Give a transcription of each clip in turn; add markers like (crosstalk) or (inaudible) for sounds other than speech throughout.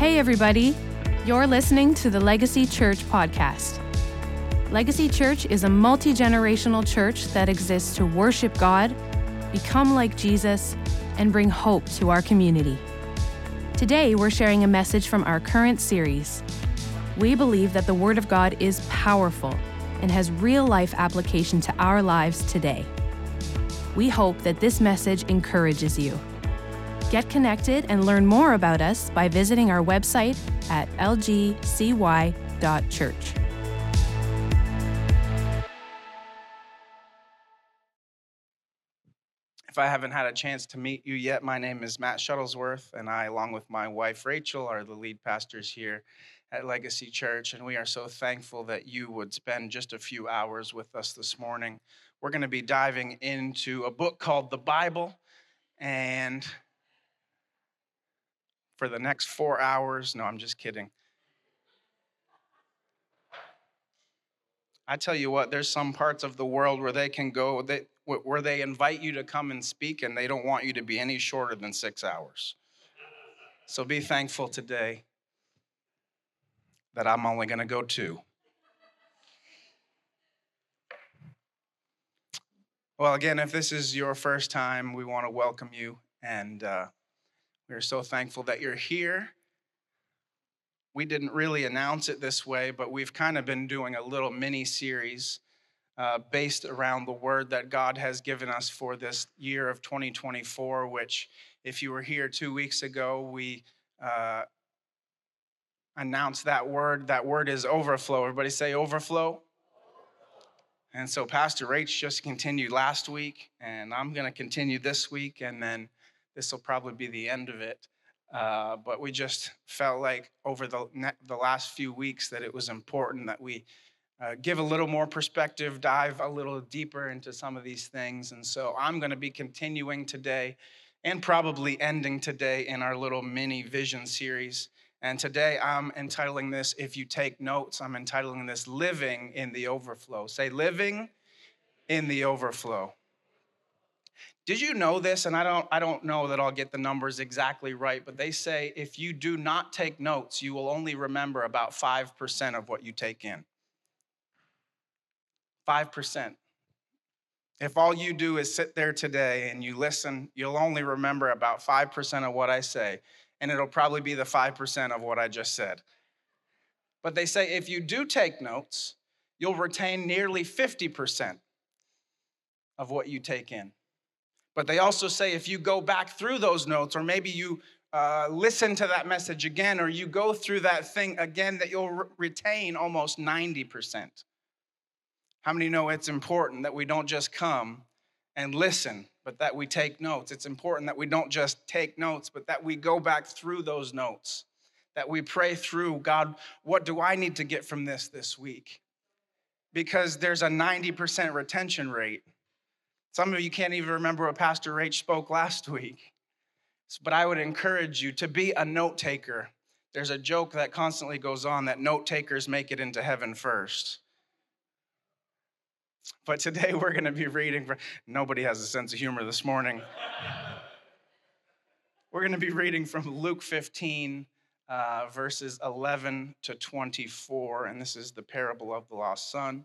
Hey, everybody. You're listening to the Legacy Church podcast. Legacy Church is a multi generational church that exists to worship God, become like Jesus, and bring hope to our community. Today, we're sharing a message from our current series. We believe that the Word of God is powerful and has real life application to our lives today. We hope that this message encourages you. Get connected and learn more about us by visiting our website at lgcy.church. If I haven't had a chance to meet you yet, my name is Matt Shuttlesworth, and I, along with my wife Rachel, are the lead pastors here at Legacy Church. And we are so thankful that you would spend just a few hours with us this morning. We're going to be diving into a book called the Bible, and for the next four hours. No, I'm just kidding. I tell you what, there's some parts of the world where they can go, they, where they invite you to come and speak, and they don't want you to be any shorter than six hours. So be thankful today that I'm only going to go two. Well, again, if this is your first time, we want to welcome you and uh, we're so thankful that you're here. We didn't really announce it this way, but we've kind of been doing a little mini series uh, based around the word that God has given us for this year of 2024, which, if you were here two weeks ago, we uh, announced that word. That word is overflow. Everybody say overflow. And so Pastor Rach just continued last week, and I'm going to continue this week, and then this will probably be the end of it. Uh, but we just felt like over the, the last few weeks that it was important that we uh, give a little more perspective, dive a little deeper into some of these things. And so I'm going to be continuing today and probably ending today in our little mini vision series. And today I'm entitling this, if you take notes, I'm entitling this Living in the Overflow. Say, Living in the Overflow. Did you know this? And I don't, I don't know that I'll get the numbers exactly right, but they say if you do not take notes, you will only remember about 5% of what you take in. 5%. If all you do is sit there today and you listen, you'll only remember about 5% of what I say, and it'll probably be the 5% of what I just said. But they say if you do take notes, you'll retain nearly 50% of what you take in. But they also say if you go back through those notes, or maybe you uh, listen to that message again, or you go through that thing again, that you'll re- retain almost 90%. How many know it's important that we don't just come and listen, but that we take notes? It's important that we don't just take notes, but that we go back through those notes, that we pray through God, what do I need to get from this this week? Because there's a 90% retention rate some of you can't even remember what Pastor Rach spoke last week. But I would encourage you to be a note taker. There's a joke that constantly goes on that note takers make it into heaven first. But today (laughs) we're going to be reading from, nobody has a sense of humor this morning. we're going to be reading from Luke 15, uh, verses 11 to 24, and this is the parable of the lost son.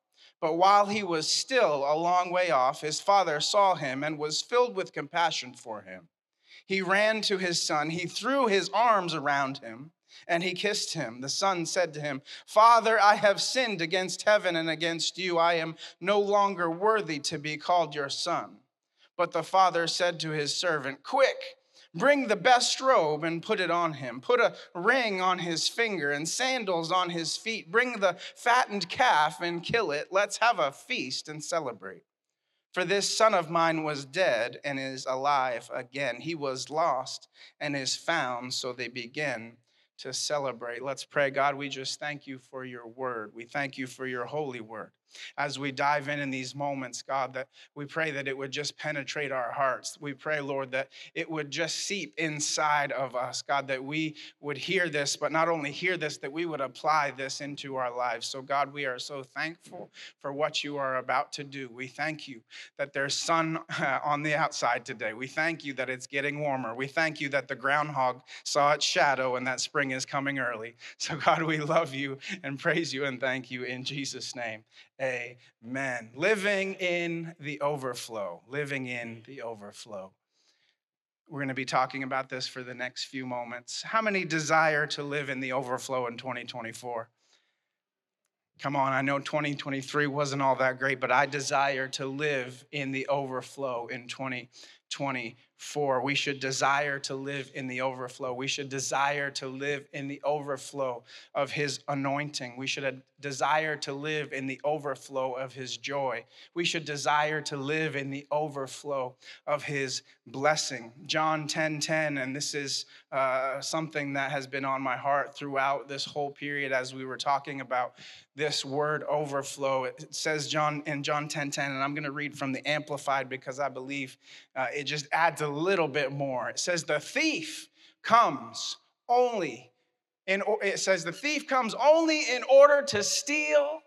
But while he was still a long way off, his father saw him and was filled with compassion for him. He ran to his son, he threw his arms around him and he kissed him. The son said to him, Father, I have sinned against heaven and against you. I am no longer worthy to be called your son. But the father said to his servant, Quick, bring the best robe and put it on him. Put a ring on his finger and sandals on his feet. Bring the fattened calf and kill it. Let's have a feast and celebrate. For this son of mine was dead and is alive again. He was lost and is found. So they begin to celebrate. Let's pray. God, we just thank you for your word. We thank you for your holy word as we dive in in these moments, God, that we pray that it would just penetrate our hearts. We pray, Lord, that it would just seep inside of us, God, that we would hear this, but not only hear this, that we would apply this into our lives. So, God, we are so thankful for what you are about to do. We thank you that there's sun (laughs) on the outside today. We thank you that it's getting warmer. We thank you that the groundhog saw its shadow and that spring is coming early. So, God, we love you and praise you and thank you in Jesus' name. Amen. Living in the overflow. Living in the overflow. We're going to be talking about this for the next few moments. How many desire to live in the overflow in 2024? Come on, I know 2023 wasn't all that great, but I desire to live in the overflow in 2024 for. We should desire to live in the overflow. We should desire to live in the overflow of His anointing. We should desire to live in the overflow of His joy. We should desire to live in the overflow of His blessing. John 10 10, and this is uh, something that has been on my heart throughout this whole period as we were talking about this word overflow. It says John in John 10 10, and I'm going to read from the Amplified because I believe uh, it just adds a little bit more. It says, The thief comes only in, it says, The thief comes only in order to steal,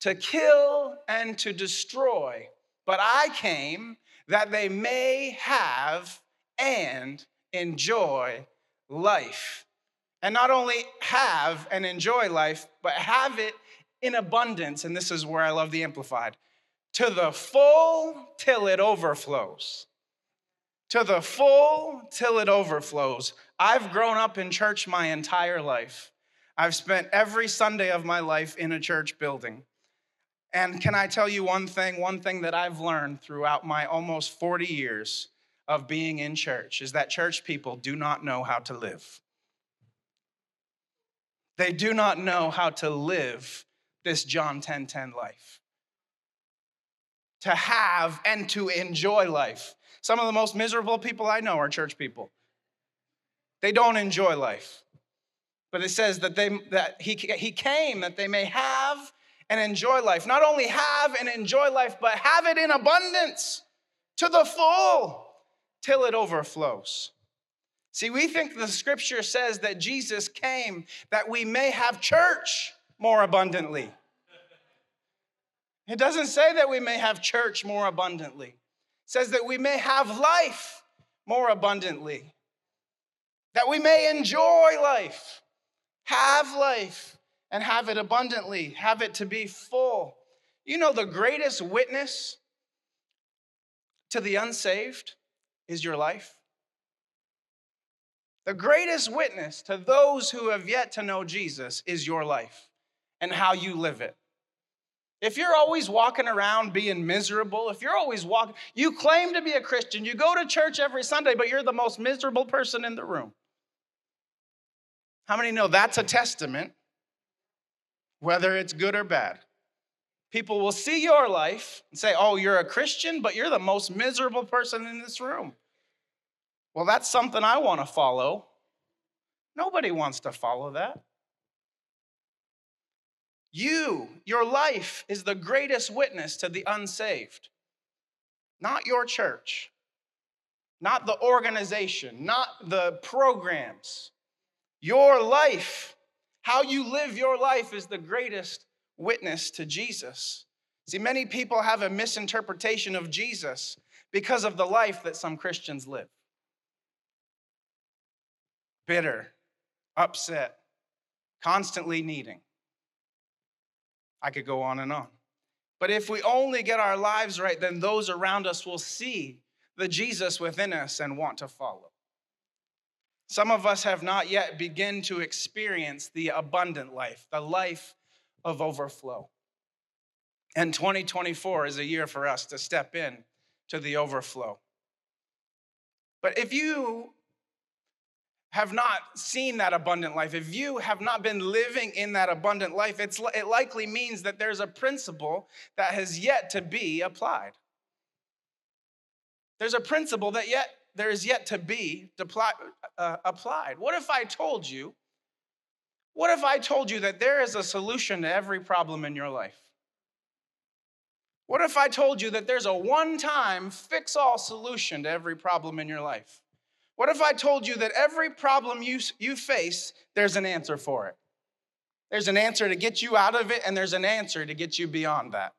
to kill, and to destroy. But I came that they may have and enjoy life. And not only have and enjoy life, but have it in abundance. And this is where I love the Amplified to the full till it overflows to the full till it overflows. I've grown up in church my entire life. I've spent every Sunday of my life in a church building. And can I tell you one thing? One thing that I've learned throughout my almost 40 years of being in church is that church people do not know how to live. They do not know how to live this John 10 10 life. To have and to enjoy life. Some of the most miserable people I know are church people. They don't enjoy life. But it says that, they, that he, he came that they may have and enjoy life. Not only have and enjoy life, but have it in abundance to the full till it overflows. See, we think the scripture says that Jesus came that we may have church more abundantly. It doesn't say that we may have church more abundantly says that we may have life more abundantly, that we may enjoy life, have life, and have it abundantly, have it to be full. You know, the greatest witness to the unsaved is your life. The greatest witness to those who have yet to know Jesus is your life and how you live it. If you're always walking around being miserable, if you're always walking, you claim to be a Christian, you go to church every Sunday, but you're the most miserable person in the room. How many know that's a testament, whether it's good or bad? People will see your life and say, Oh, you're a Christian, but you're the most miserable person in this room. Well, that's something I want to follow. Nobody wants to follow that. You, your life, is the greatest witness to the unsaved. Not your church, not the organization, not the programs. Your life How you live your life is the greatest witness to Jesus. See, many people have a misinterpretation of Jesus because of the life that some Christians live bitter, upset, constantly needing. I could go on and on. But if we only get our lives right, then those around us will see the Jesus within us and want to follow. Some of us have not yet begun to experience the abundant life, the life of overflow. And 2024 is a year for us to step in to the overflow. But if you have not seen that abundant life, if you have not been living in that abundant life, it likely means that there's a principle that has yet to be applied. There's a principle that yet there is yet to be uh, applied. What if I told you? What if I told you that there is a solution to every problem in your life? What if I told you that there's a one time fix all solution to every problem in your life? What if I told you that every problem you, you face, there's an answer for it? There's an answer to get you out of it, and there's an answer to get you beyond that.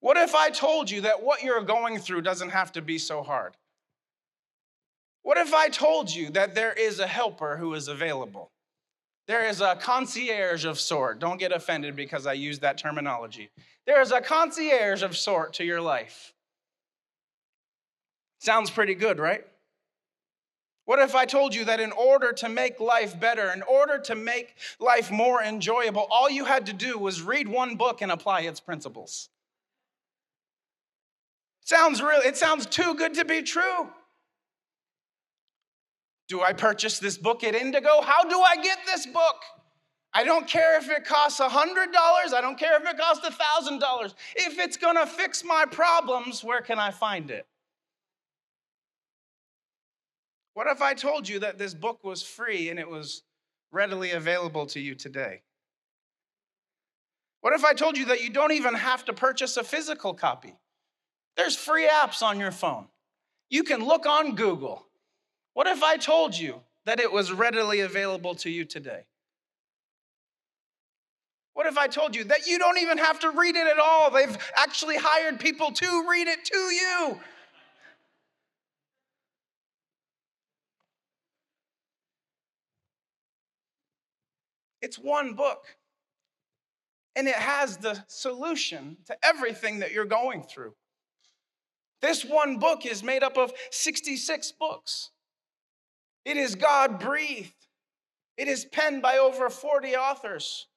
What if I told you that what you're going through doesn't have to be so hard? What if I told you that there is a helper who is available? There is a concierge of sort. Don't get offended because I use that terminology. There is a concierge of sort to your life. Sounds pretty good, right? What if I told you that in order to make life better, in order to make life more enjoyable, all you had to do was read one book and apply its principles? Sounds real, it sounds too good to be true. Do I purchase this book at Indigo? How do I get this book? I don't care if it costs $100, I don't care if it costs $1,000. If it's gonna fix my problems, where can I find it? What if I told you that this book was free and it was readily available to you today? What if I told you that you don't even have to purchase a physical copy? There's free apps on your phone. You can look on Google. What if I told you that it was readily available to you today? What if I told you that you don't even have to read it at all? They've actually hired people to read it to you. It's one book. And it has the solution to everything that you're going through. This one book is made up of 66 books. It is God breathed. It is penned by over 40 authors.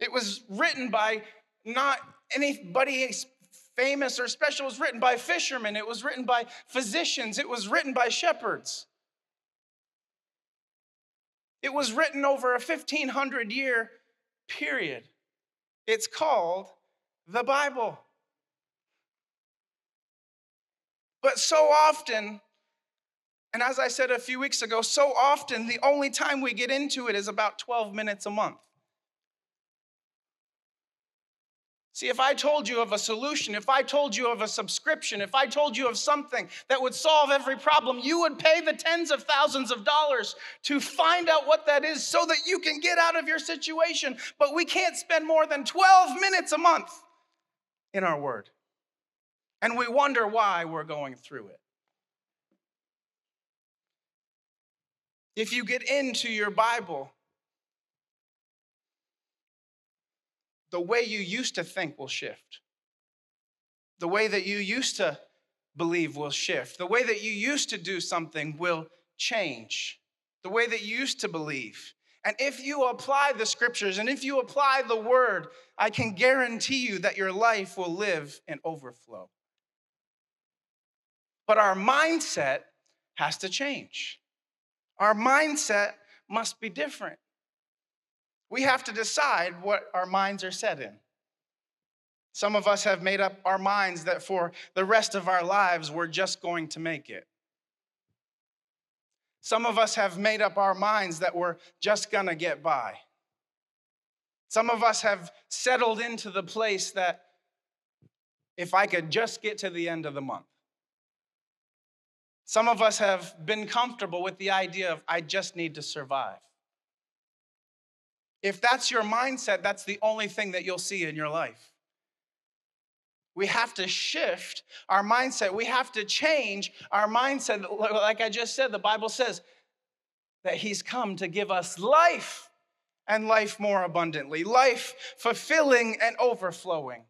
It was written by not anybody famous or special. It was written by fishermen. It was written by physicians. It was written by shepherds. It was written over a 1500 year period. It's called the Bible. But so often, and as I said a few weeks ago, so often the only time we get into it is about 12 minutes a month. See, if I told you of a solution, if I told you of a subscription, if I told you of something that would solve every problem, you would pay the tens of thousands of dollars to find out what that is so that you can get out of your situation. But we can't spend more than 12 minutes a month in our word. And we wonder why we're going through it. If you get into your Bible, the way you used to think will shift. The way that you used to believe will shift. The way that you used to do something will change. The way that you used to believe. And if you apply the scriptures and if you apply the word, I can guarantee you that your life will live in overflow. But our mindset has to change. Our mindset must be different. We have to decide what our minds are set in. Some of us have made up our minds that for the rest of our lives, we're just going to make it. Some of us have made up our minds that we're just going to get by. Some of us have settled into the place that if I could just get to the end of the month. Some of us have been comfortable with the idea of I just need to survive. If that's your mindset, that's the only thing that you'll see in your life. We have to shift our mindset. We have to change our mindset. Like I just said, the Bible says that He's come to give us life and life more abundantly, life fulfilling and overflowing.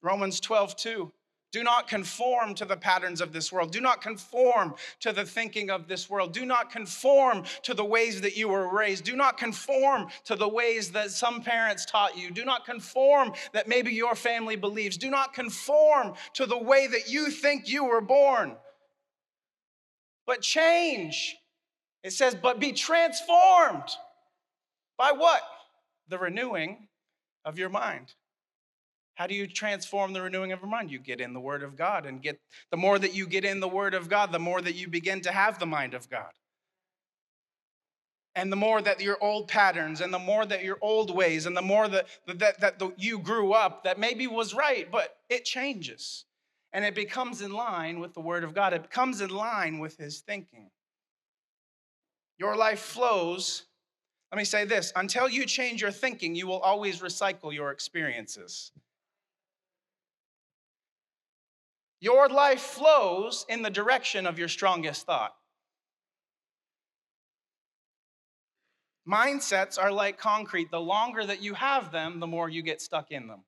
Romans 12, 2. Do not conform to the patterns of this world. Do not conform to the thinking of this world. Do not conform to the ways that you were raised. Do not conform to the ways that some parents taught you. Do not conform that maybe your family believes. Do not conform to the way that you think you were born. But change. It says, but be transformed. By what? The renewing of your mind. How do you transform the renewing of your mind? You get in the Word of God and get the more that you get in the Word of God, the more that you begin to have the mind of God. And the more that your old patterns and the more that your old ways and the more that, that, that the, you grew up that maybe was right, but it changes. And it becomes in line with the Word of God. It becomes in line with His thinking. Your life flows. Let me say this until you change your thinking, you will always recycle your experiences. Your life flows in the direction of your strongest thought. Mindsets are like concrete. The longer that you have them, the more you get stuck in them.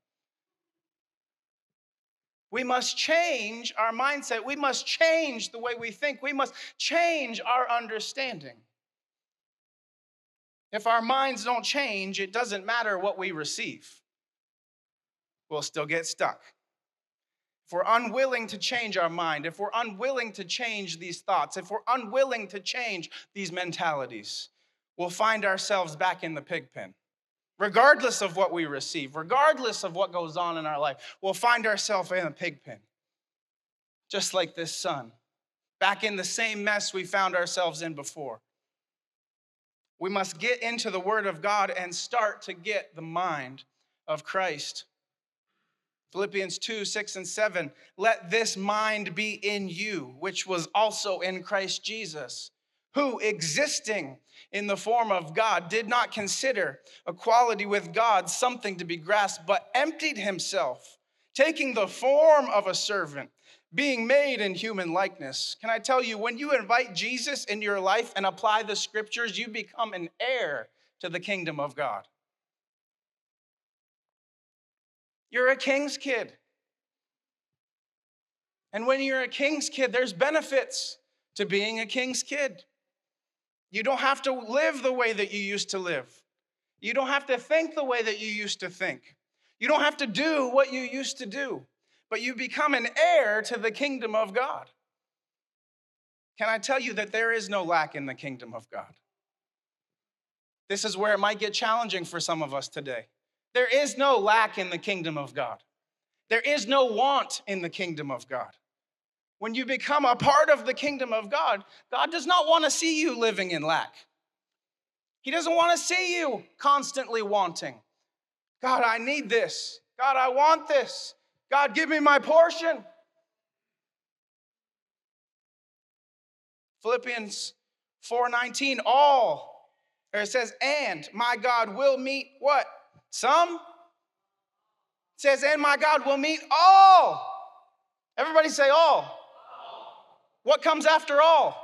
We must change our mindset. We must change the way we think. We must change our understanding. If our minds don't change, it doesn't matter what we receive, we'll still get stuck if we're unwilling to change our mind, if we're unwilling to change these thoughts, if we're unwilling to change these mentalities, we'll find ourselves back in the pig pen. Regardless of what we receive, regardless of what goes on in our life, we'll find ourselves in a pig pen. Just like this son, back in the same mess we found ourselves in before. We must get into the Word of God and start to get the mind of Christ. Philippians 2 6 and 7. Let this mind be in you, which was also in Christ Jesus, who, existing in the form of God, did not consider equality with God something to be grasped, but emptied himself, taking the form of a servant, being made in human likeness. Can I tell you, when you invite Jesus in your life and apply the scriptures, you become an heir to the kingdom of God. You're a king's kid. And when you're a king's kid, there's benefits to being a king's kid. You don't have to live the way that you used to live. You don't have to think the way that you used to think. You don't have to do what you used to do, but you become an heir to the kingdom of God. Can I tell you that there is no lack in the kingdom of God? This is where it might get challenging for some of us today. There is no lack in the kingdom of God. There is no want in the kingdom of God. When you become a part of the kingdom of God, God does not want to see you living in lack. He doesn't want to see you constantly wanting. God, I need this. God, I want this. God, give me my portion. Philippians 4:19 all or it says and my God will meet what? Some? Says, and my God will meet all. Everybody say all. What comes after all?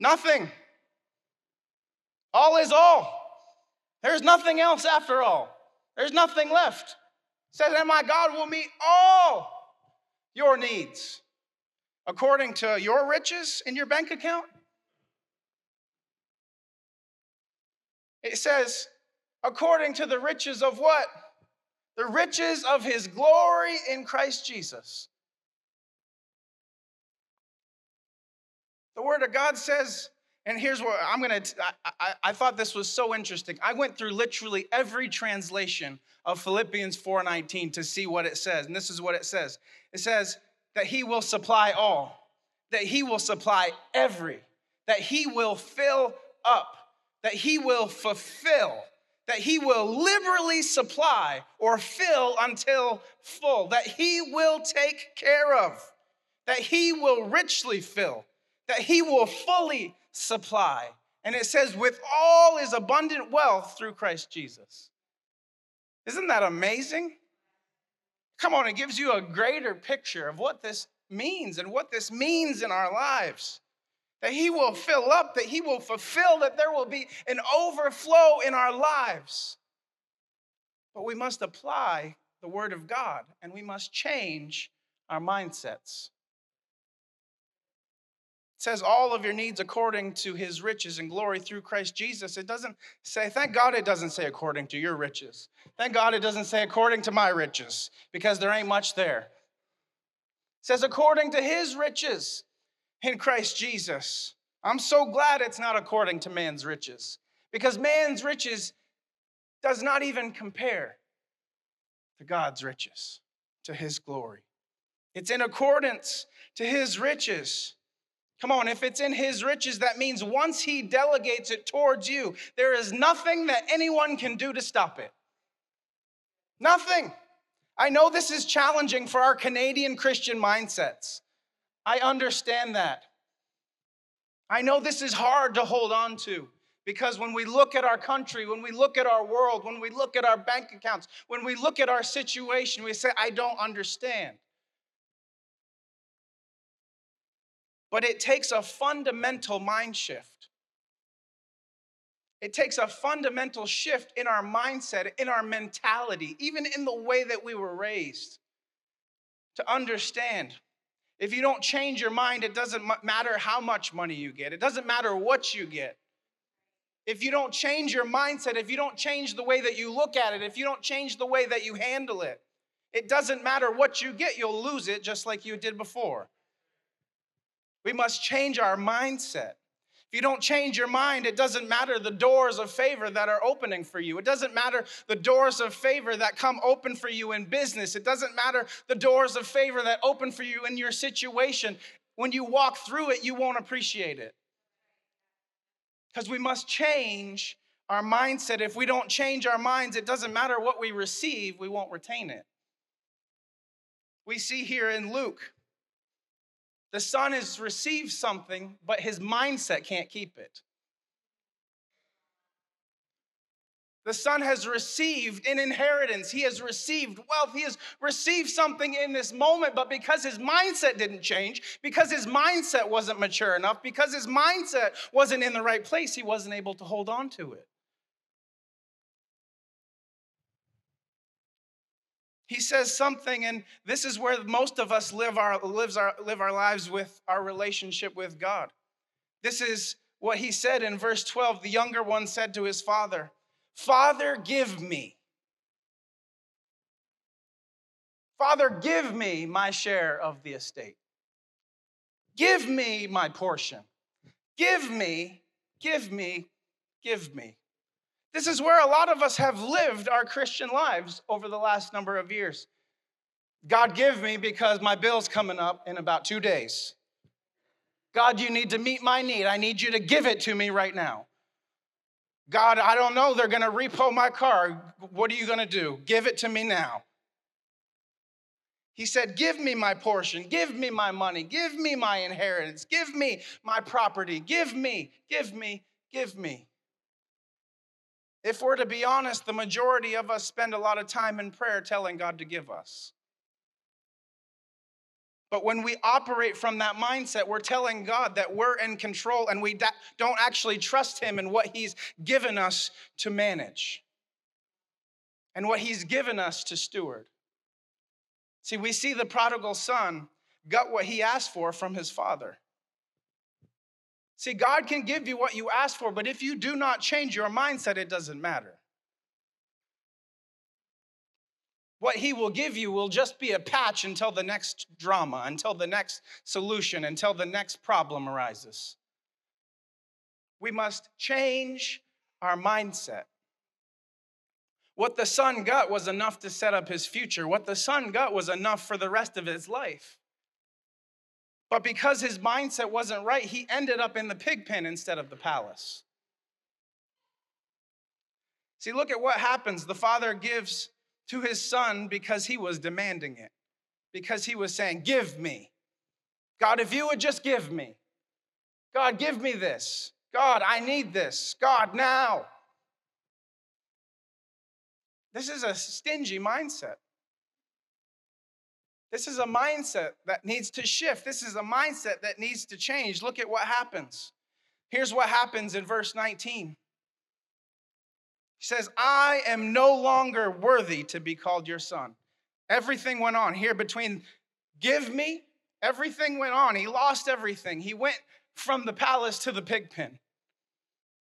Nothing. All is all. There's nothing else after all. There's nothing left. It says, and my God will meet all your needs according to your riches in your bank account. It says, according to the riches of what? The riches of his glory in Christ Jesus. The word of God says, and here's what I'm gonna, I, I, I thought this was so interesting. I went through literally every translation of Philippians 4:19 to see what it says. And this is what it says. It says that he will supply all, that he will supply every, that he will fill up, that he will fulfill that he will liberally supply or fill until full, that he will take care of, that he will richly fill, that he will fully supply, And it says, with all his abundant wealth through Christ Jesus. Isn't that amazing? Come on, it gives you a greater picture of what this means and what this means in our lives. That he will fill up, that he will fulfill, that there will be an overflow in our lives. But we must apply the word of God and we must change our mindsets It says all of your needs according to his riches and glory through Christ Jesus. It doesn't say, thank God it doesn't say according to your riches. Thank God it doesn't say according to my riches because there ain't much there. It says according to his riches in Christ Jesus. I'm so glad it's not according to man's riches because man's riches does not even compare to God's riches, to his glory. It's in accordance to his riches. Come on, if it's in his riches, that means once he delegates it towards you, there is nothing that anyone can do to stop it. Nothing. I know this is challenging for our Canadian Christian mindsets. I understand that. I know this is hard to hold on to because when we look at our country, when we look at our world, when we look at our bank accounts, when we look at our situation, we say, I don't understand. But it takes a fundamental mind shift. It takes a fundamental shift in our mindset, in our mentality, even in the way that we were raised to understand. If you don't change your mind, it doesn't matter how much money you get, it doesn't matter what you get. If you don't change your mindset, if you don't change the way that you look at it, if you don't change the way that you handle it, it doesn't matter what you get, you'll lose it just like you did before. We must change our mindset. If you don't change your mind, it doesn't matter the doors of favor that are opening for you. It doesn't matter the doors of favor that come open for you in business. It doesn't matter the doors of favor that open for you in your situation. When you walk through it, you won't appreciate it. Because we must change our mindset. If we don't change our minds, it doesn't matter what we receive, we won't retain it. We see here in Luke the son has received something, but his mindset can't keep it. The son has received an inheritance. He has received wealth. He has received something in this moment, but because his mindset didn't change, because his mindset wasn't mature enough, because his mindset wasn't in the right place, he wasn't able to hold on to it. He says something, and this is where most of us live our, lives our, live our lives with our relationship with God. This is what he said in verse 12. The younger one said to his father, Father, give me. Father, give me my share of the estate. Give me my portion. Give me, give me, give me. This is where a lot of us have lived our Christian lives over the last number of years. God, give me because my bill's coming up in about two days. God, you need to meet my need. I need you to give it to me right now. God, I don't know. They're going to repo my car. What are you going to do? Give it to me now. He said, Give me my portion. Give me my money. Give me my inheritance. Give me my property. Give me, give me, give me. If we're to be honest, the majority of us spend a lot of time in prayer telling God to give us. But when we operate from that mindset, we're telling God that we're in control and we don't actually trust Him in what He's given us to manage and what He's given us to steward. See, we see the prodigal son got what he asked for from his father. See, God can give you what you ask for, but if you do not change your mindset, it doesn't matter. What He will give you will just be a patch until the next drama, until the next solution, until the next problem arises. We must change our mindset. What the son got was enough to set up his future. What the son got was enough for the rest of his life. But because his mindset wasn't right, he ended up in the pig pen instead of the palace. See, look at what happens. The father gives to his son because he was demanding it, because he was saying, Give me. God, if you would just give me. God, give me this. God, I need this. God, now. This is a stingy mindset. This is a mindset that needs to shift. This is a mindset that needs to change. Look at what happens. Here's what happens in verse 19. He says, I am no longer worthy to be called your son. Everything went on here between give me, everything went on. He lost everything. He went from the palace to the pig pen.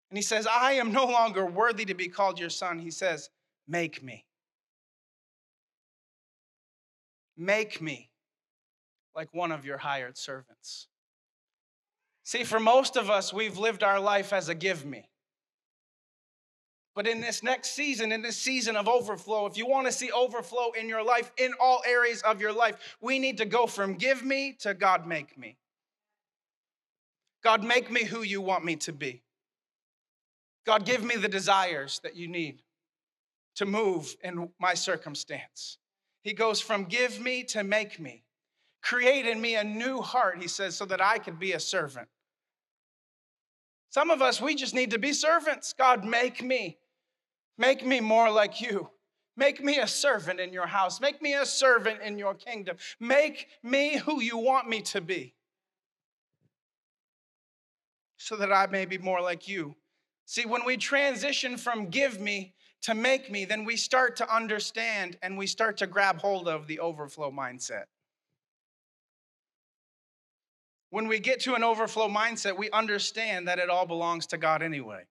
And he says, I am no longer worthy to be called your son. He says, Make me. Make me like one of your hired servants. See, for most of us, we've lived our life as a give me. But in this next season, in this season of overflow, if you want to see overflow in your life, in all areas of your life, we need to go from give me to God make me. God, make me who you want me to be. God, give me the desires that you need to move in my circumstance. He goes from give me to make me. Create in me a new heart, he says, so that I could be a servant. Some of us, we just need to be servants. God, make me. Make me more like you. Make me a servant in your house. Make me a servant in your kingdom. Make me who you want me to be so that I may be more like you. See, when we transition from give me to make me, then we start to understand and we start to grab hold of the overflow mindset. When we get to an overflow mindset, we understand that it all belongs to God anyway.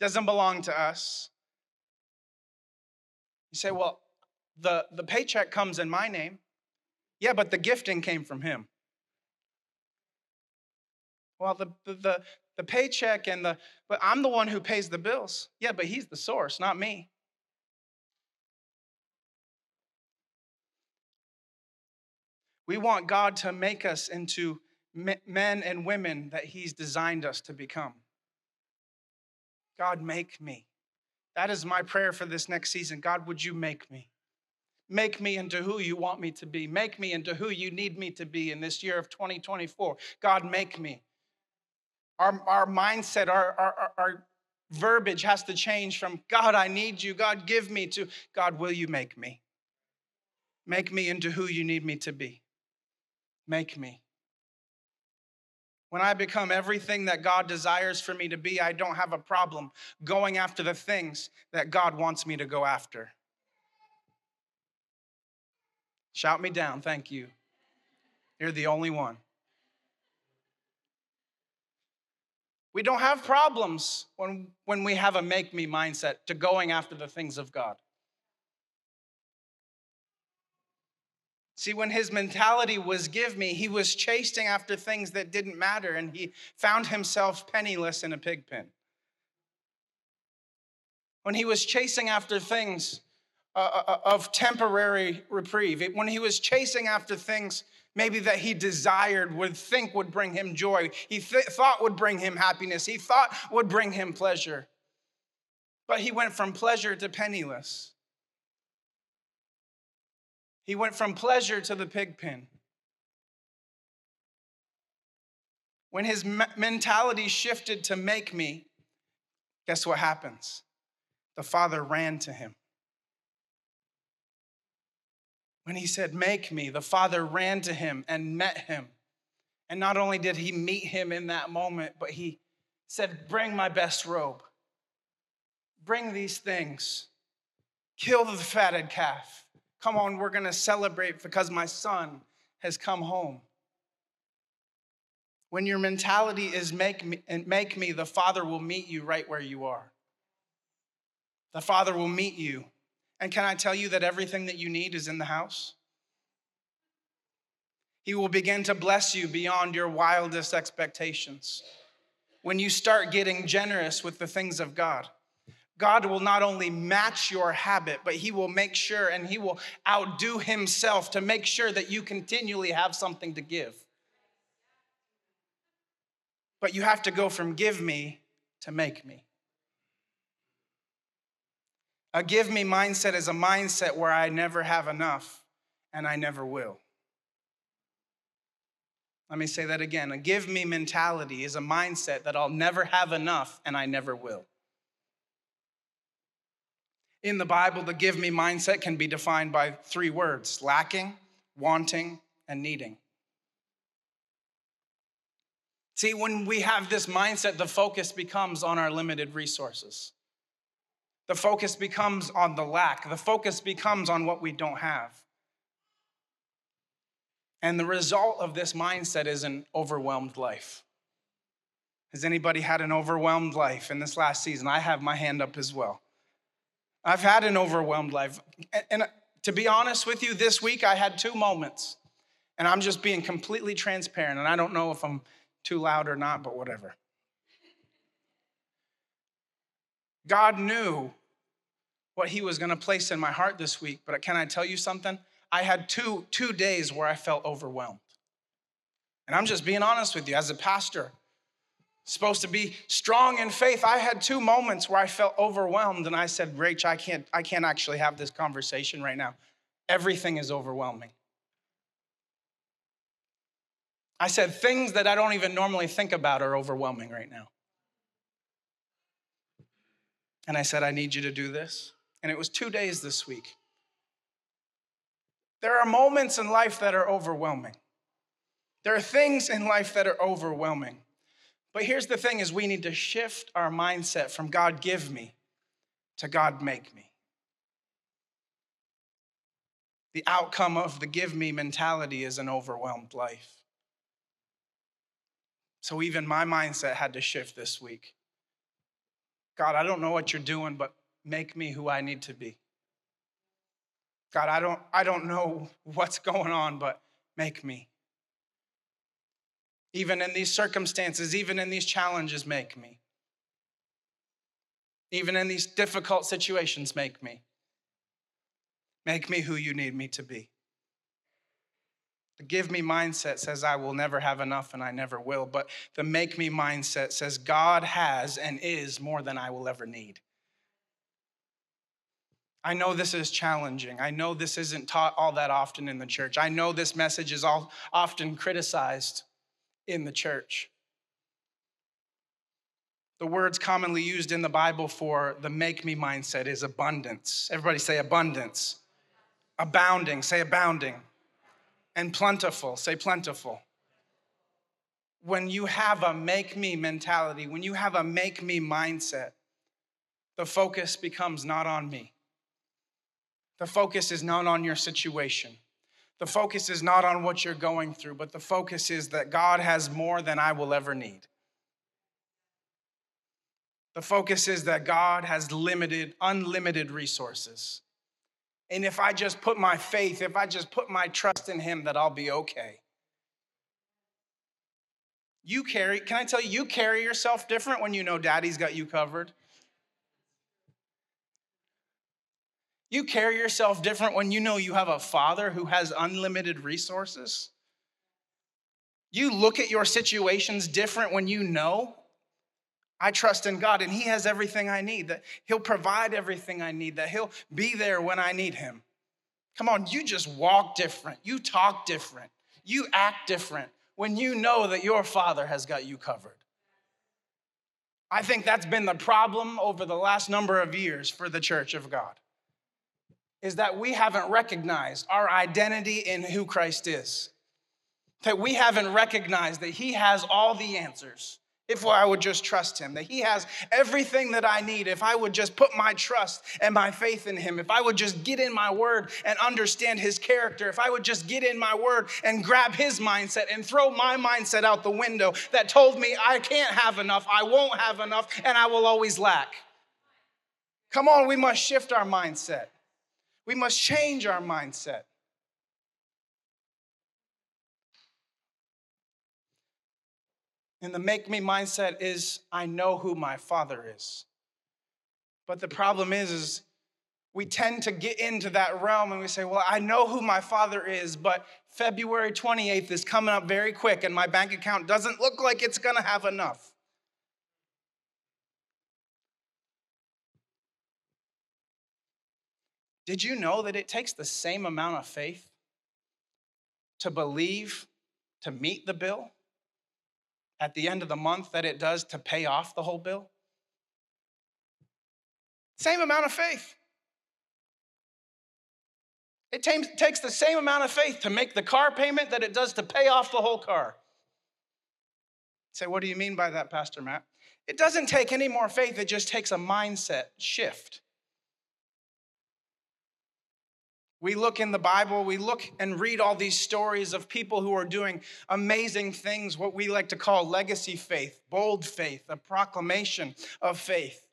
Doesn't belong to us. You say, well, the, the paycheck comes in my name. Yeah, but the gifting came from him. Well, the, the, the, the paycheck and the, but I'm the one who pays the bills. Yeah, but he's the source, not me. We want God to make us into men and women that he's designed us to become. God, make me. That is my prayer for this next season. God, would you make me? Make me into who you want me to be. Make me into who you need me to be in this year of 2024. God, make me. Our, our mindset, our, our, our verbiage has to change from God, I need you, God, give me to God, will you make me? Make me into who you need me to be. Make me. When I become everything that God desires for me to be, I don't have a problem going after the things that God wants me to go after. Shout me down, thank you. You're the only one. We don't have problems when, when we have a make me mindset to going after the things of God. See, when his mentality was give me, he was chasing after things that didn't matter and he found himself penniless in a pig pen. When he was chasing after things uh, uh, uh of temporary reprieve, when he was chasing after things maybe that he desired, would think would bring him joy, he th- thought would bring him happiness, he thought would bring him pleasure. But he went from pleasure to penniless. He went from pleasure to the pig pen. When his mentality shifted to make me, guess what happens? The father ran to him. When he said, Make me, the father ran to him and met him. And not only did he meet him in that moment, but he said, Bring my best robe. Bring these things. Kill the fatted calf. Come on, we're going to celebrate because my son has come home. When your mentality is make me, make me, the Father will meet you right where you are. The Father will meet you and can I tell you that everything that you need is in the house? He will begin to bless you beyond your wildest expectations. When you start getting generous with the things of God, God will not only match your habit, but He will make sure and He will outdo Himself to make sure that you continually have something to give. But you have to go from give me to make me. A give me mindset is a mindset where I never have enough and I never will. Let me say that again. A give me mentality is a mindset that I'll never have enough and I never will. In the Bible, the give me mindset can be defined by three words lacking, wanting, and needing. See, when we have this mindset, the focus becomes on our limited resources. The focus becomes on the lack. The focus becomes on what we don't have. And the result of this mindset is an overwhelmed life. Has anybody had an overwhelmed life in this last season? I have my hand up as well. I've had an overwhelmed life. And uh, to be honest with you, this week I had two moments. And I'm just being completely transparent. And I don't know if I'm too loud or not, but whatever. God knew what He was going to place in my heart this week. But can I tell you something? I had two, two days where I felt overwhelmed. And I'm just being honest with you, as a pastor, supposed to be strong in faith, I had two moments where I felt overwhelmed, and I said, Rach, I can't, I can't actually have this conversation right now. Everything is overwhelming. I said, things that I don't even normally think about are overwhelming right now. And I said, I need you to do this. And it was two days this week. There are moments in life that are overwhelming. There are things in life that are overwhelming. But here's the thing is we need to shift our mindset from God give me to God make me. The outcome of the give me mentality is an overwhelmed life. So even my mindset had to shift this week. God, I don't know what you're doing, but make me who I need to be. God, I don't, I don't know (laughs) what's going on, but make me. Even in these circumstances, even in these challenges, make me. Even in these difficult situations, make me. Make me who you need me to be. The give me mindset says, I will never have enough and I never will. But the make me mindset says, God has and is more than I will ever need. I know this is challenging. I know this isn't taught all that often in the church. I know this message is all often criticized in the church. The words commonly used in the Bible for the make me mindset is abundance. Everybody say abundance. Abounding, say abounding. And plentiful, say plentiful. When you have a make me mentality, when you have a make me mindset, the focus becomes not on me the focus is not on your situation. The focus is not on what you're going through, but the focus is that God has more than I will ever need. The focus is that God has limited, unlimited resources. And if I just put my faith, if I just put my trust in Him, that I'll be okay. You carry, can I tell you, you carry yourself different when you know daddy's got you covered. You carry yourself different when you know you have a father who has unlimited resources. You look at your situations different when you know I trust in God and He has everything I need, that He'll provide everything I need, that He'll be there when I need Him. Come on, you just walk different, you talk different, you act different when you know that your Father has got you covered. I think that's been the problem over the last number of years for the church of God is that we haven't recognized our identity in who Christ is. That we haven't recognized that He has all the answers if I would just trust Him, that He has everything that I need if I would just put my trust and my faith in Him, if I would just get in my word and understand His character, if I would just get in my word and grab His mindset and throw my mindset out the window that told me I can't have enough, I won't have enough, and I will always lack. Come on, we must shift our mindset. We must change our mindset. And the make me mindset is I know who my father is. But the problem is, is we tend to get into that realm and we say, Well, I know who my father is, but February 28th is coming up very quick and my bank account doesn't look like it's gonna have enough. Did you know that it takes the same amount of faith to believe, to meet the bill at the end of the month that it does to pay off the whole bill? Same amount of faith. It takes the same amount of faith to make the car payment that it does to pay off the whole car. Say, what do you mean by that, Pastor Matt? It doesn't take any more faith, it just takes a mindset shift. We look in the Bible, we look and read all these stories of people who are doing amazing things, what we like to call legacy faith, bold faith, a proclamation of faith.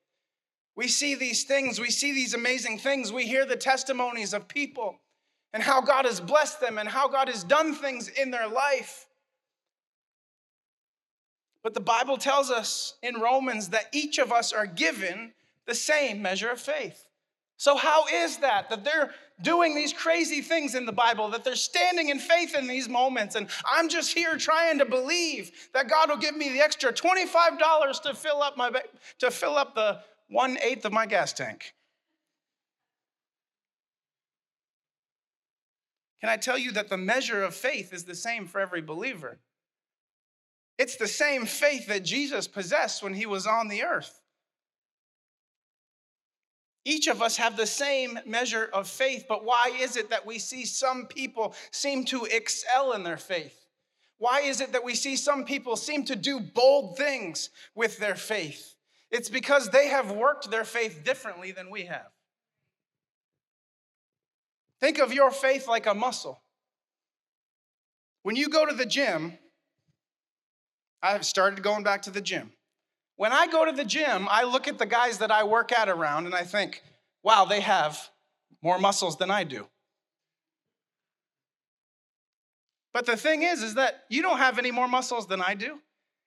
We see these things, we see these amazing things, we hear the testimonies of people and how God has blessed them and how God has done things in their life. But the Bible tells us in Romans that each of us are given the same measure of faith. So, how is that? That they're doing these crazy things in the Bible, that they're standing in faith in these moments, and I'm just here trying to believe that God will give me the extra $25 to fill up my to fill up the one eighth of my gas tank. Can I tell you that the measure of faith is the same for every believer? It's the same faith that Jesus possessed when he was on the earth. Each of us have the same measure of faith, but why is it that we see some people seem to excel in their faith? Why is it that we see some people seem to do bold things with their faith? It's because they have worked their faith differently than we have. Think of your faith like a muscle. When you go to the gym, I've started going back to the gym. When I go to the gym, I look at the guys that I work at around and I think, wow, they have more muscles than I do. But the thing is, is that you don't have any more muscles than I do.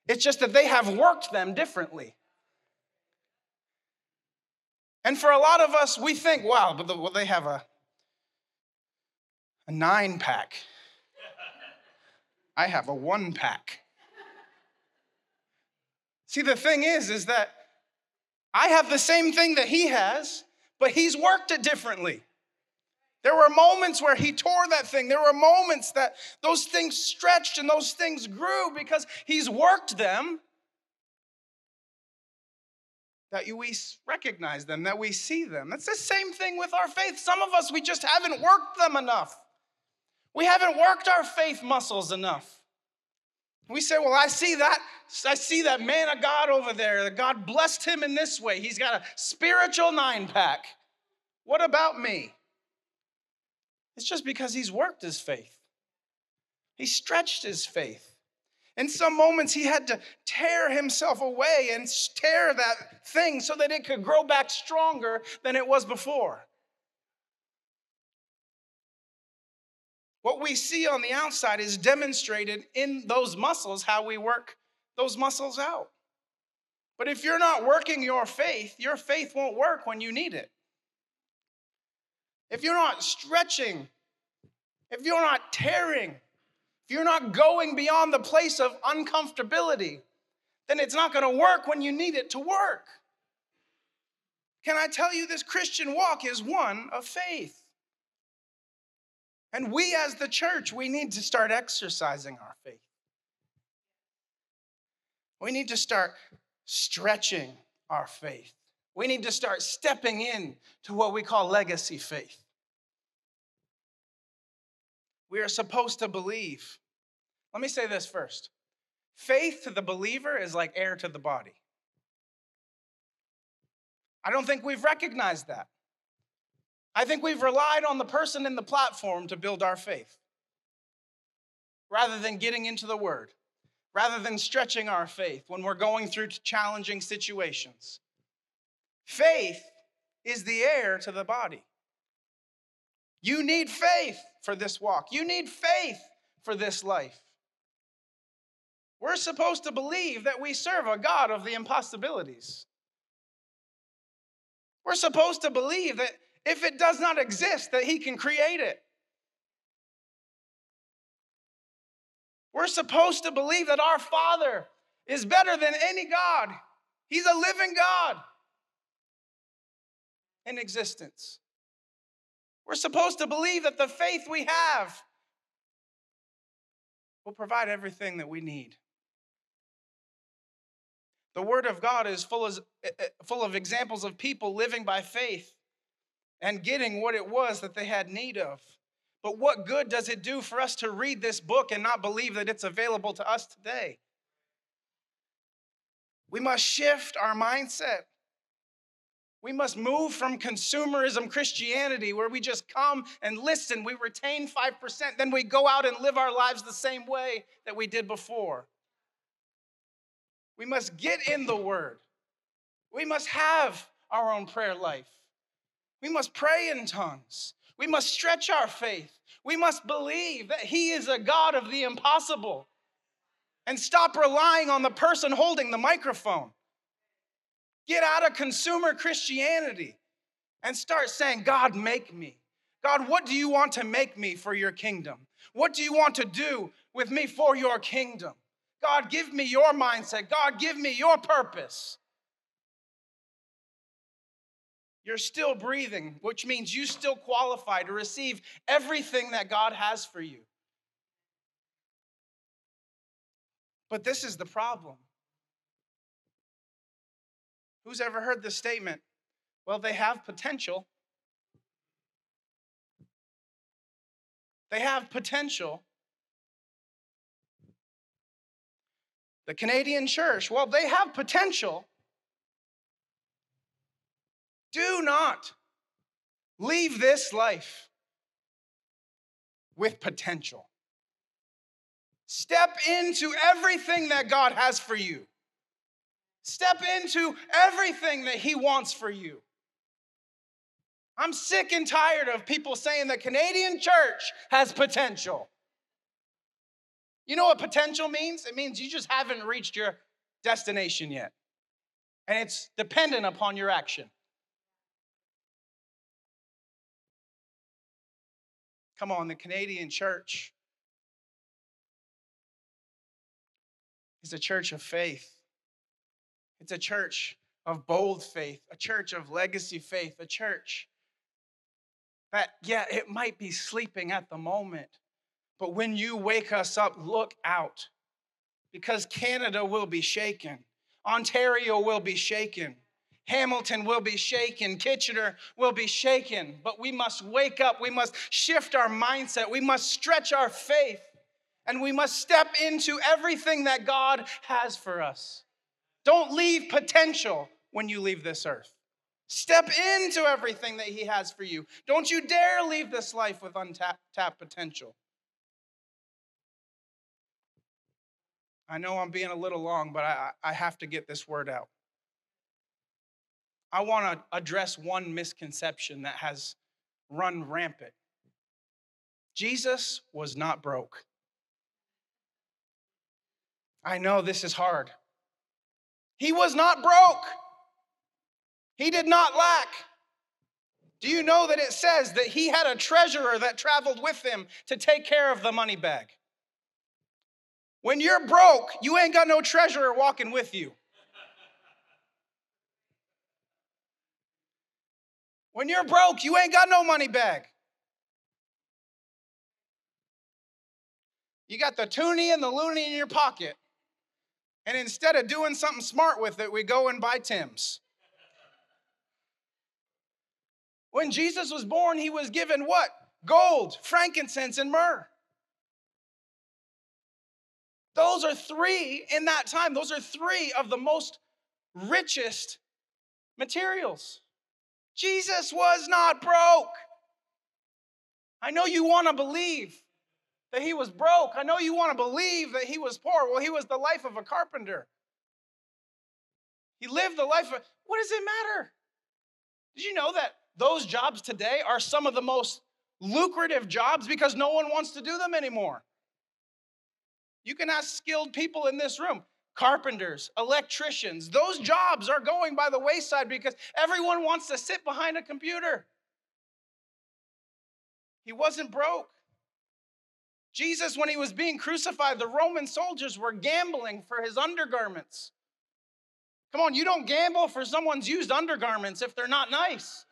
It's just that they have worked them differently. And for a lot of us, we think, wow, but the, well, they have a, a nine pack. I have a one pack. See, the thing is, is that I have the same thing that he has, but he's worked it differently. There were moments where he tore that thing. There were moments that those things stretched and those things grew because he's worked them. That we recognize them, that we see them. That's the same thing with our faith. Some of us, we just haven't worked them enough. We haven't worked our faith muscles enough. We say, well, I see that. I see that man of God over there. God blessed him in this way. He's got a spiritual nine pack. What about me? It's just because he's worked his faith, he stretched his faith. In some moments, he had to tear himself away and tear that thing so that it could grow back stronger than it was before. What we see on the outside is demonstrated in those muscles, how we work those muscles out. But if you're not working your faith, your faith won't work when you need it. If you're not stretching, if you're not tearing, if you're not going beyond the place of uncomfortability, then it's not going to work when you need it to work. Can I tell you this Christian walk is one of faith? And we as the church, we need to start exercising our faith. We need to start stretching our faith. We need to start stepping in to what we call legacy faith. We are supposed to believe. Let me say this first. Faith to the believer is like air to the body. I don't think we've recognized that. I think we've relied on the person in the platform to build our faith rather than getting into the word, rather than stretching our faith when we're going through challenging situations. Faith is the air to the body. You need faith for this walk, you need faith for this life. We're supposed to believe that we serve a God of the impossibilities. We're supposed to believe that if it does not exist, that He can create it. We're supposed to believe that our Father is better than any God. He's a living God in existence. We're supposed to believe that the faith we have will provide everything that we need. The Word of God is full of, eh, eh, full of examples of people living by faith and getting what it was that they had need of. But what good does it do for us to read this book and not believe that it's available to us today? We must shift our mindset. We must move from consumerism Christianity, where we just come and listen, we retain 5%, then we go out and live our lives the same way that we did before. We must get in the Word. We must have our own prayer life. We must pray in tongues. We must stretch our faith. We must believe that He is a God of the impossible and stop relying on the person holding the microphone. Get out of consumer Christianity and start saying, God, make me. God, what do you want to make me for your kingdom? What do you want to do with me for your kingdom? God, give me your mindset. God, give me your purpose. You're still breathing, which means you still qualify to receive everything that God has for you. But this is the problem. Who's ever heard the statement? Well, they have potential. They have potential. The Canadian church, well, they have potential. Do not leave this life with potential. Step into everything that God has for you. Step into everything that He wants for you. I'm sick and tired of people saying the Canadian church has potential. You know what potential means? It means you just haven't reached your destination yet. And it's dependent upon your action. Come on, the Canadian church is a church of faith. It's a church of bold faith, a church of legacy faith, a church that, yeah, it might be sleeping at the moment, but when you wake us up, look out because Canada will be shaken, Ontario will be shaken. Hamilton will be shaken. Kitchener will be shaken. But we must wake up. We must shift our mindset. We must stretch our faith. And we must step into everything that God has for us. Don't leave potential when you leave this earth. Step into everything that He has for you. Don't you dare leave this life with untapped potential. I know I'm being a little long, but I, I have to get this word out. I want to address one misconception that has run rampant. Jesus was not broke. I know this is hard. He was not broke. He did not lack. Do you know that it says that he had a treasurer that traveled with him to take care of the money bag? When you're broke, you ain't got no treasurer walking with you. When you're broke, you ain't got no money bag. You got the toonie and the loonie in your pocket. And instead of doing something smart with it, we go and buy Tim's. When Jesus was born, he was given what? Gold, frankincense, and myrrh. Those are three in that time, those are three of the most richest materials. Jesus was not broke. I know you want to believe that he was broke. I know you want to believe that he was poor. Well, he was the life of a carpenter. He lived the life of, what does it matter? Did you know that those jobs today are some of the most lucrative jobs because no one wants to do them anymore? You can ask skilled people in this room carpenters, electricians. Those jobs are going by the wayside because everyone wants to sit behind a computer. He wasn't broke. Jesus, when he was being crucified, the Roman soldiers were gambling for his undergarments. Come on, you don't gamble for someone's used undergarments if they're not nice.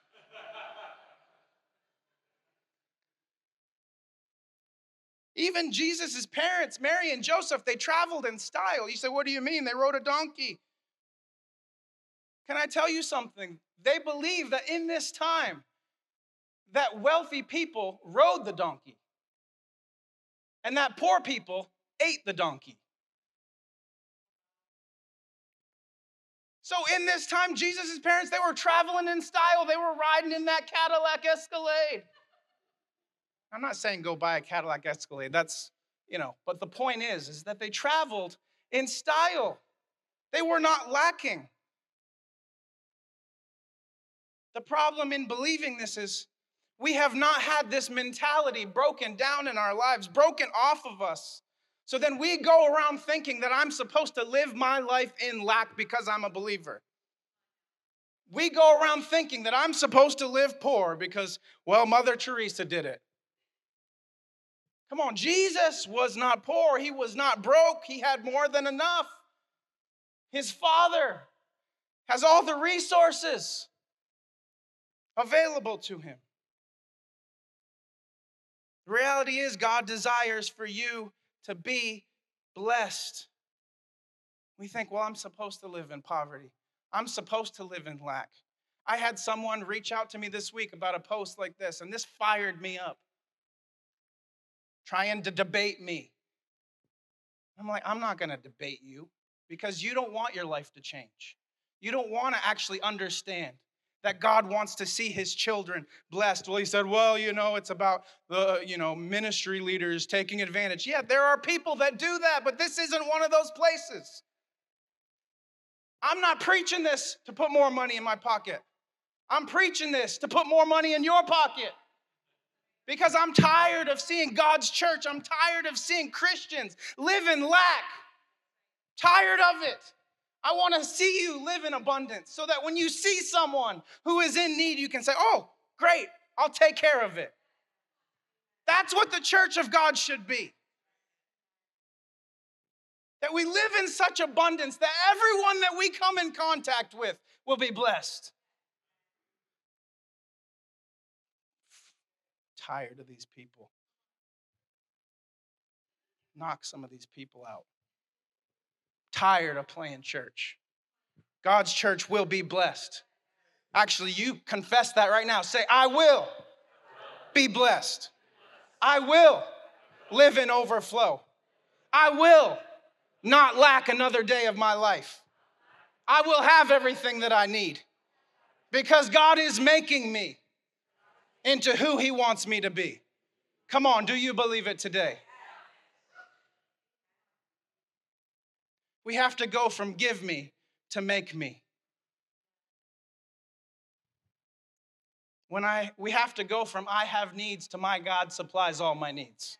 Even Jesus' parents, Mary and Joseph, they traveled in style. You say, What do you mean? They rode a donkey. Can I tell you something? They believe that in this time, that wealthy people rode the donkey and that poor people ate the donkey. So in this time, Jesus' parents, they were traveling in style. They were riding in that Cadillac Escalade. I'm not saying go buy a Cadillac Escalade. That's, you know, but the point is, is that they traveled in style. They were not lacking. The problem in believing this is we have not had this mentality broken down in our lives, broken off of us. So then we go around thinking that I'm supposed to live my life in lack because I'm a believer. We go around thinking that I'm supposed to live poor because, well, Mother Teresa did it. Come on, Jesus was not poor. He was not broke. He had more than enough. His Father has all the resources available to him. The reality is, God desires for you to be blessed. We think, well, I'm supposed to live in poverty, I'm supposed to live in lack. I had someone reach out to me this week about a post like this, and this fired me up, trying to debate me. I'm like, I'm not going to debate you because you don't want your life to change. You don't want to actually understand that God wants to see his children blessed. Well, he said, well, you know, it's about the, you know, ministry leaders taking advantage. Yeah, there are people that do that, but this isn't one of those places. I'm not preaching this to put more money in my pocket. I'm preaching this to put more money in your pocket. Because I'm tired of seeing God's church. I'm tired of seeing Christians live in lack. Tired of it. I want to see you live in abundance so that when you see someone who is in need, you can say, Oh, great, I'll take care of it. That's what the church of God should be. That we live in such abundance that everyone that we come in contact with will be blessed. Tired of these people. Knock some of these people out tired of playing church. God's church will be blessed. Actually, you confess that right now. Say, I will be blessed. I will live in overflow. I will not lack another day of my life. I will have everything that I need because God is making me into who He wants me to be. Come on, do you believe it today? We have to go from give me to make me. When I we have to go from I have needs to my God supplies all my needs.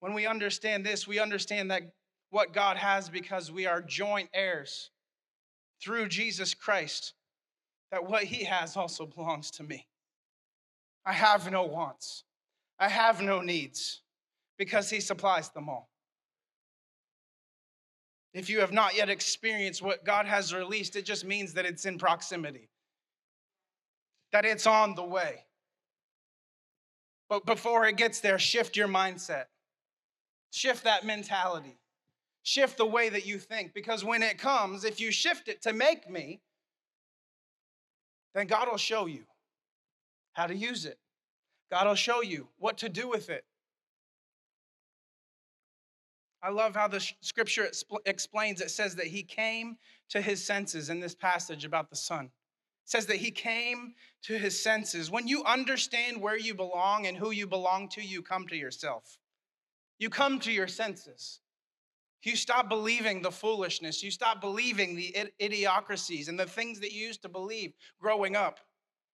When we understand this, we understand that what God has because we are joint heirs through Jesus Christ, that what He has also belongs to me. I have no wants, I have no needs because he supplies them all. If you have not yet experienced what God has released, it just means that it's in proximity, that it's on the way. But before it gets there, shift your mindset, shift that mentality, shift the way that you think. Because when it comes, if you shift it to make me, then God will show you how to use it. God will show you what to do with it. I love how the scripture explains it says that he came to his senses in this passage about the son. It says that he came to his senses. When you understand where you belong and who you belong to, you come to yourself. You come to your senses. You stop believing the foolishness. You stop believing the idiocracies and the things that you used to believe growing up.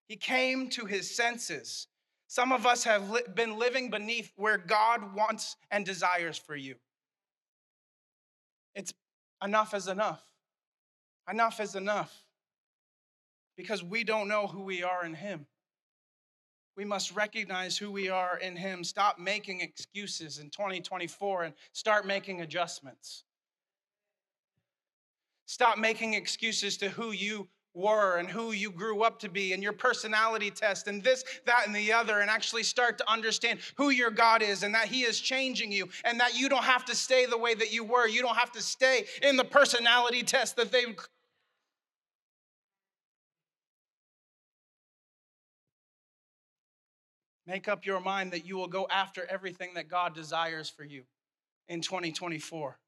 He came to his senses. Some of us have been living beneath where God wants and desires for you. It's enough is enough. Enough is enough. Because we don't know who we are in Him. We must recognize who we are in Him. Stop making excuses in 2024 and start making adjustments. Stop making excuses to who you were and who you grew up to be and your personality test and this, that, and the other, and actually start to understand who your God is and that He is changing you and that you don't have to stay the way that you were. You don't have to stay in the personality test that they. Make up your mind that you will go after everything that God desires for you in 2024.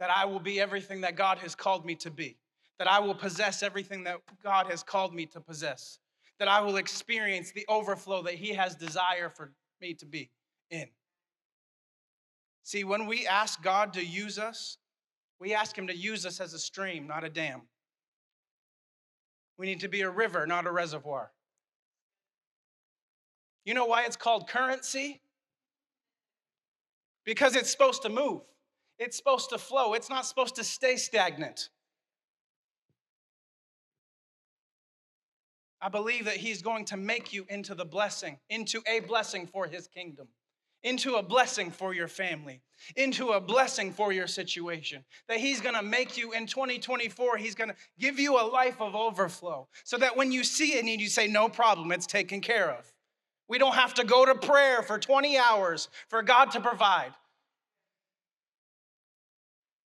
That I will be everything that God has called me to be that I will possess everything that God has called me to possess, that I will experience the overflow that He has desire for me to be in. See, when we ask God to use us, we ask Him to use us as a stream, not a dam. We need to be a river, not a reservoir. You know why it's called currency? Because it's supposed to move, it's supposed to flow, it's not supposed to stay stagnant. I believe that He's going to make you into the blessing, into a blessing for His kingdom, into a blessing for your family, into a blessing for your situation. That He's going to make you in 2024, He's going to give you a life of overflow so that when you see it and you say, No problem, it's taken care of. We don't have to go to prayer for 20 hours for God to provide.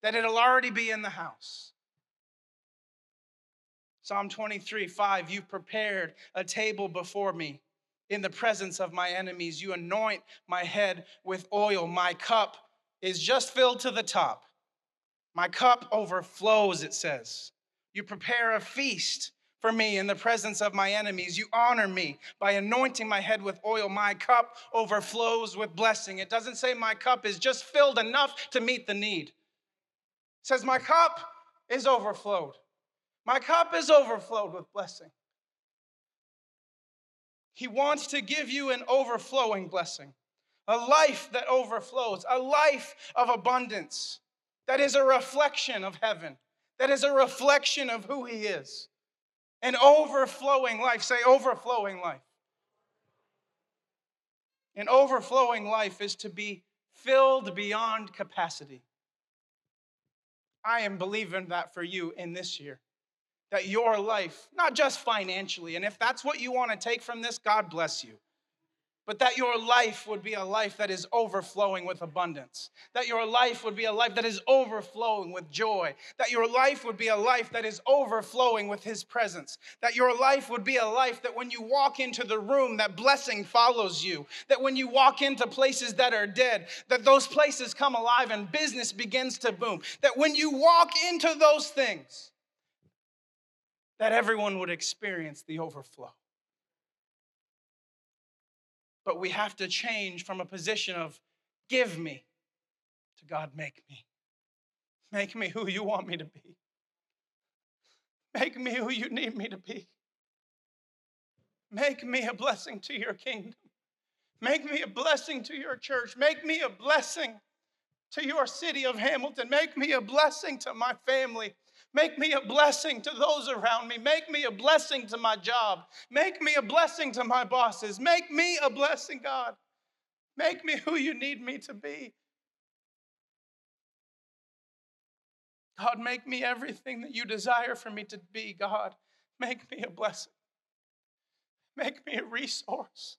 That it'll already be in the house. Psalm 23 5, you've prepared a table before me in the presence of my enemies. You anoint my head with oil. My cup is just filled to the top. My cup overflows, it says. You prepare a feast for me in the presence of my enemies. You honor me by anointing my head with oil. My cup overflows with blessing. It doesn't say my cup is just filled enough to meet the need. It says my cup is overflowed. My cup is overflowed with blessing. He wants to give you an overflowing blessing, a life that overflows, a life of abundance that is a reflection of heaven, that is a reflection of who He is. An overflowing life. Say, overflowing life. An overflowing life is to be filled beyond capacity. I am believing that for you in this year that your life, not just financially, and if that's what you want to take from this, God bless you, but that your life would be a life that is overflowing with abundance, that your life would be a life that is overflowing with joy, that your life would be a life that is overflowing with His presence, that your life would be a life that when you walk into the room, that blessing follows you, that when you walk into places that are dead, that those places come alive and business begins to boom, that when you walk into those things, that everyone would experience the overflow. But we have to change from a position of give me to God, make me. Make me who you want me to be. Make me who you need me to be. Make me a blessing to your kingdom. Make me a blessing to your church. Make me a blessing to your city of Hamilton. Make me a blessing to my family. Make me a blessing to those around me. Make me a blessing to my job. Make me a blessing to my bosses. Make me a blessing, God. Make me who you need me to be. God, make me everything that you desire for me to be, God. Make me a blessing. Make me a resource.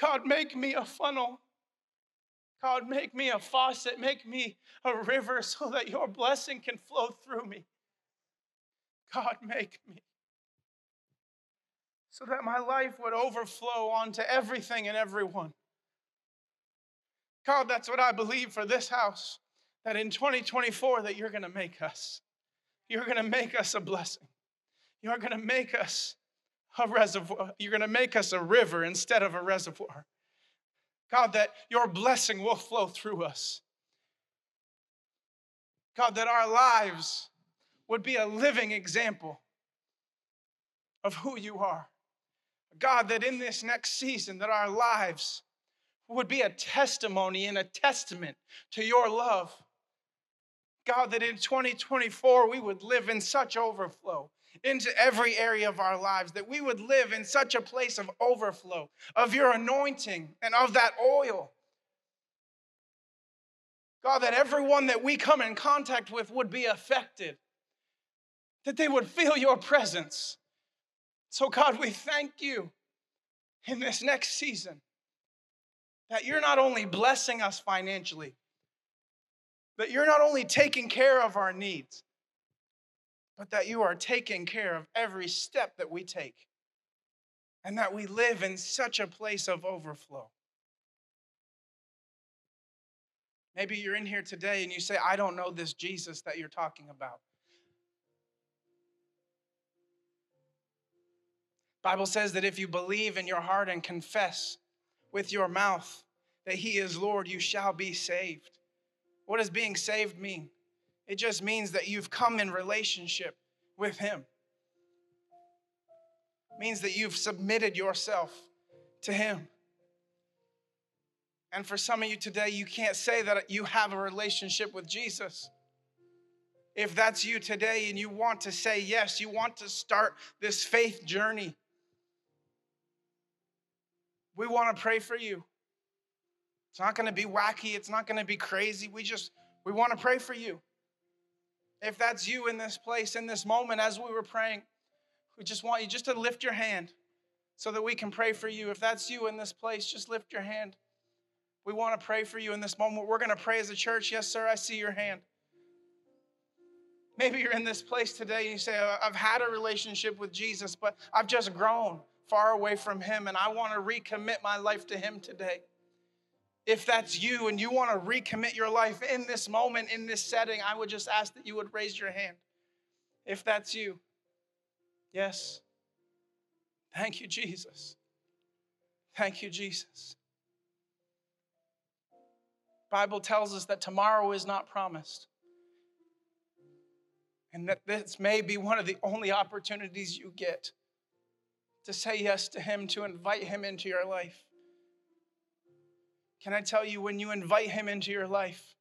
God, make me a funnel. God, make me a faucet, make me a river (laughs) so that your blessing can flow through me. God, make me so that my life would overflow onto everything and everyone. God, that's what I believe for this house that in 2024 that you're going to make us. You're going to make us a blessing. You're going to make us a reservoir. You're going to make us a river instead of a reservoir. God, that your blessing will flow through us. God, that our lives would be a living example of who you are. God, that in this next season, that our lives would be a testimony and a testament to your love. God, that in 2024 we would live in such overflow into every area of our lives, that we would live in such a place of overflow of your anointing and of that oil. God, that everyone that we come in contact with would be affected. that they would feel your presence. So, God, we thank you in this next season that you're not only blessing us financially, but you're not only taking care of our needs, but that you are taking care of every step that we take, and that we live in such a place of overflow. Maybe you're in here today and you say, I don't know this Jesus that you're talking about. Bible says that if you believe in your heart and confess with your mouth that he is Lord, you shall be saved. What does being saved mean? It just means that you've come in relationship with him. It means that you've submitted yourself to him. And for some of you today, you can't say that you have a relationship with Jesus. If that's you today and you want to say yes, you want to start this faith journey, we want to pray for you. It's not going to be wacky, it's not going to be crazy. We just we want to pray for you. If that's you in this place in this moment as we were praying, we just want you just to lift your hand so that we can pray for you. If that's you in this place, just lift your hand. We want to pray for you in this moment. We're going to pray as a church. Yes, sir, I see your hand. Maybe you're in this place today and you say, I've had a relationship with Jesus, but I've just grown far away from Him and I want to recommit my life to Him today. If that's you and you want to recommit your life in this moment, in this setting, I would just ask that you would raise your hand. If that's you, yes. Thank you, Jesus. Thank you, Jesus. Bible tells us that tomorrow is not promised. And that this may be one of the only opportunities you get to say yes to Him, to invite Him into your life. Can I tell you, when you invite Him into your life,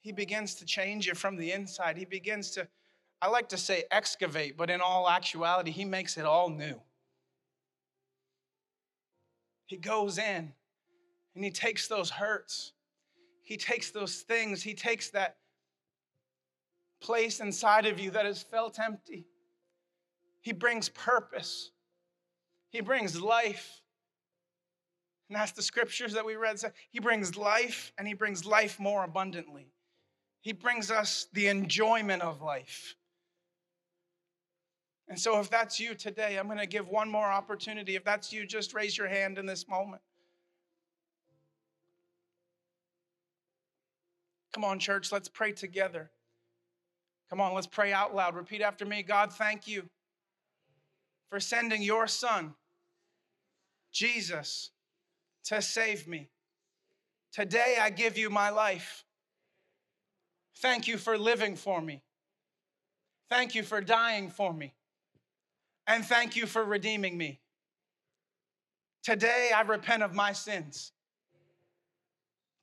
He begins to change you from the inside. He begins to, I like to say excavate, but in all actuality, He makes it all new. He goes in and he takes those hurts, he takes those things, he takes that place inside of you that has felt empty. He brings purpose, he brings life. And that's the scriptures that we read. He brings life and he brings life more abundantly. He brings us the enjoyment of life. And so, if that's you today, I'm going to give one more opportunity. If that's you, just raise your hand in this moment. Come on, church, let's pray together. Come on, let's pray out loud. Repeat after me God, thank you for sending your son, Jesus, to save me. Today I give you my life. Thank you for living for me. Thank you for dying for me. And thank you for redeeming me. Today I repent of my sins.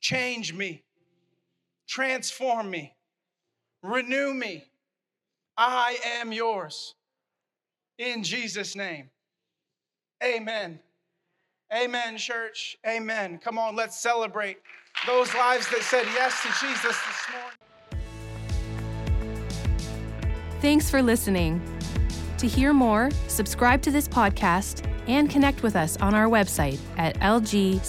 Change me transform me, renew me. I am yours. In Jesus' name. Amen. Amen, church. Amen. Come on, let's celebrate those lives that said yes to Jesus this morning. Thanks for listening. To hear more, subscribe to this podcast and connect with us on our website at lgcy.church.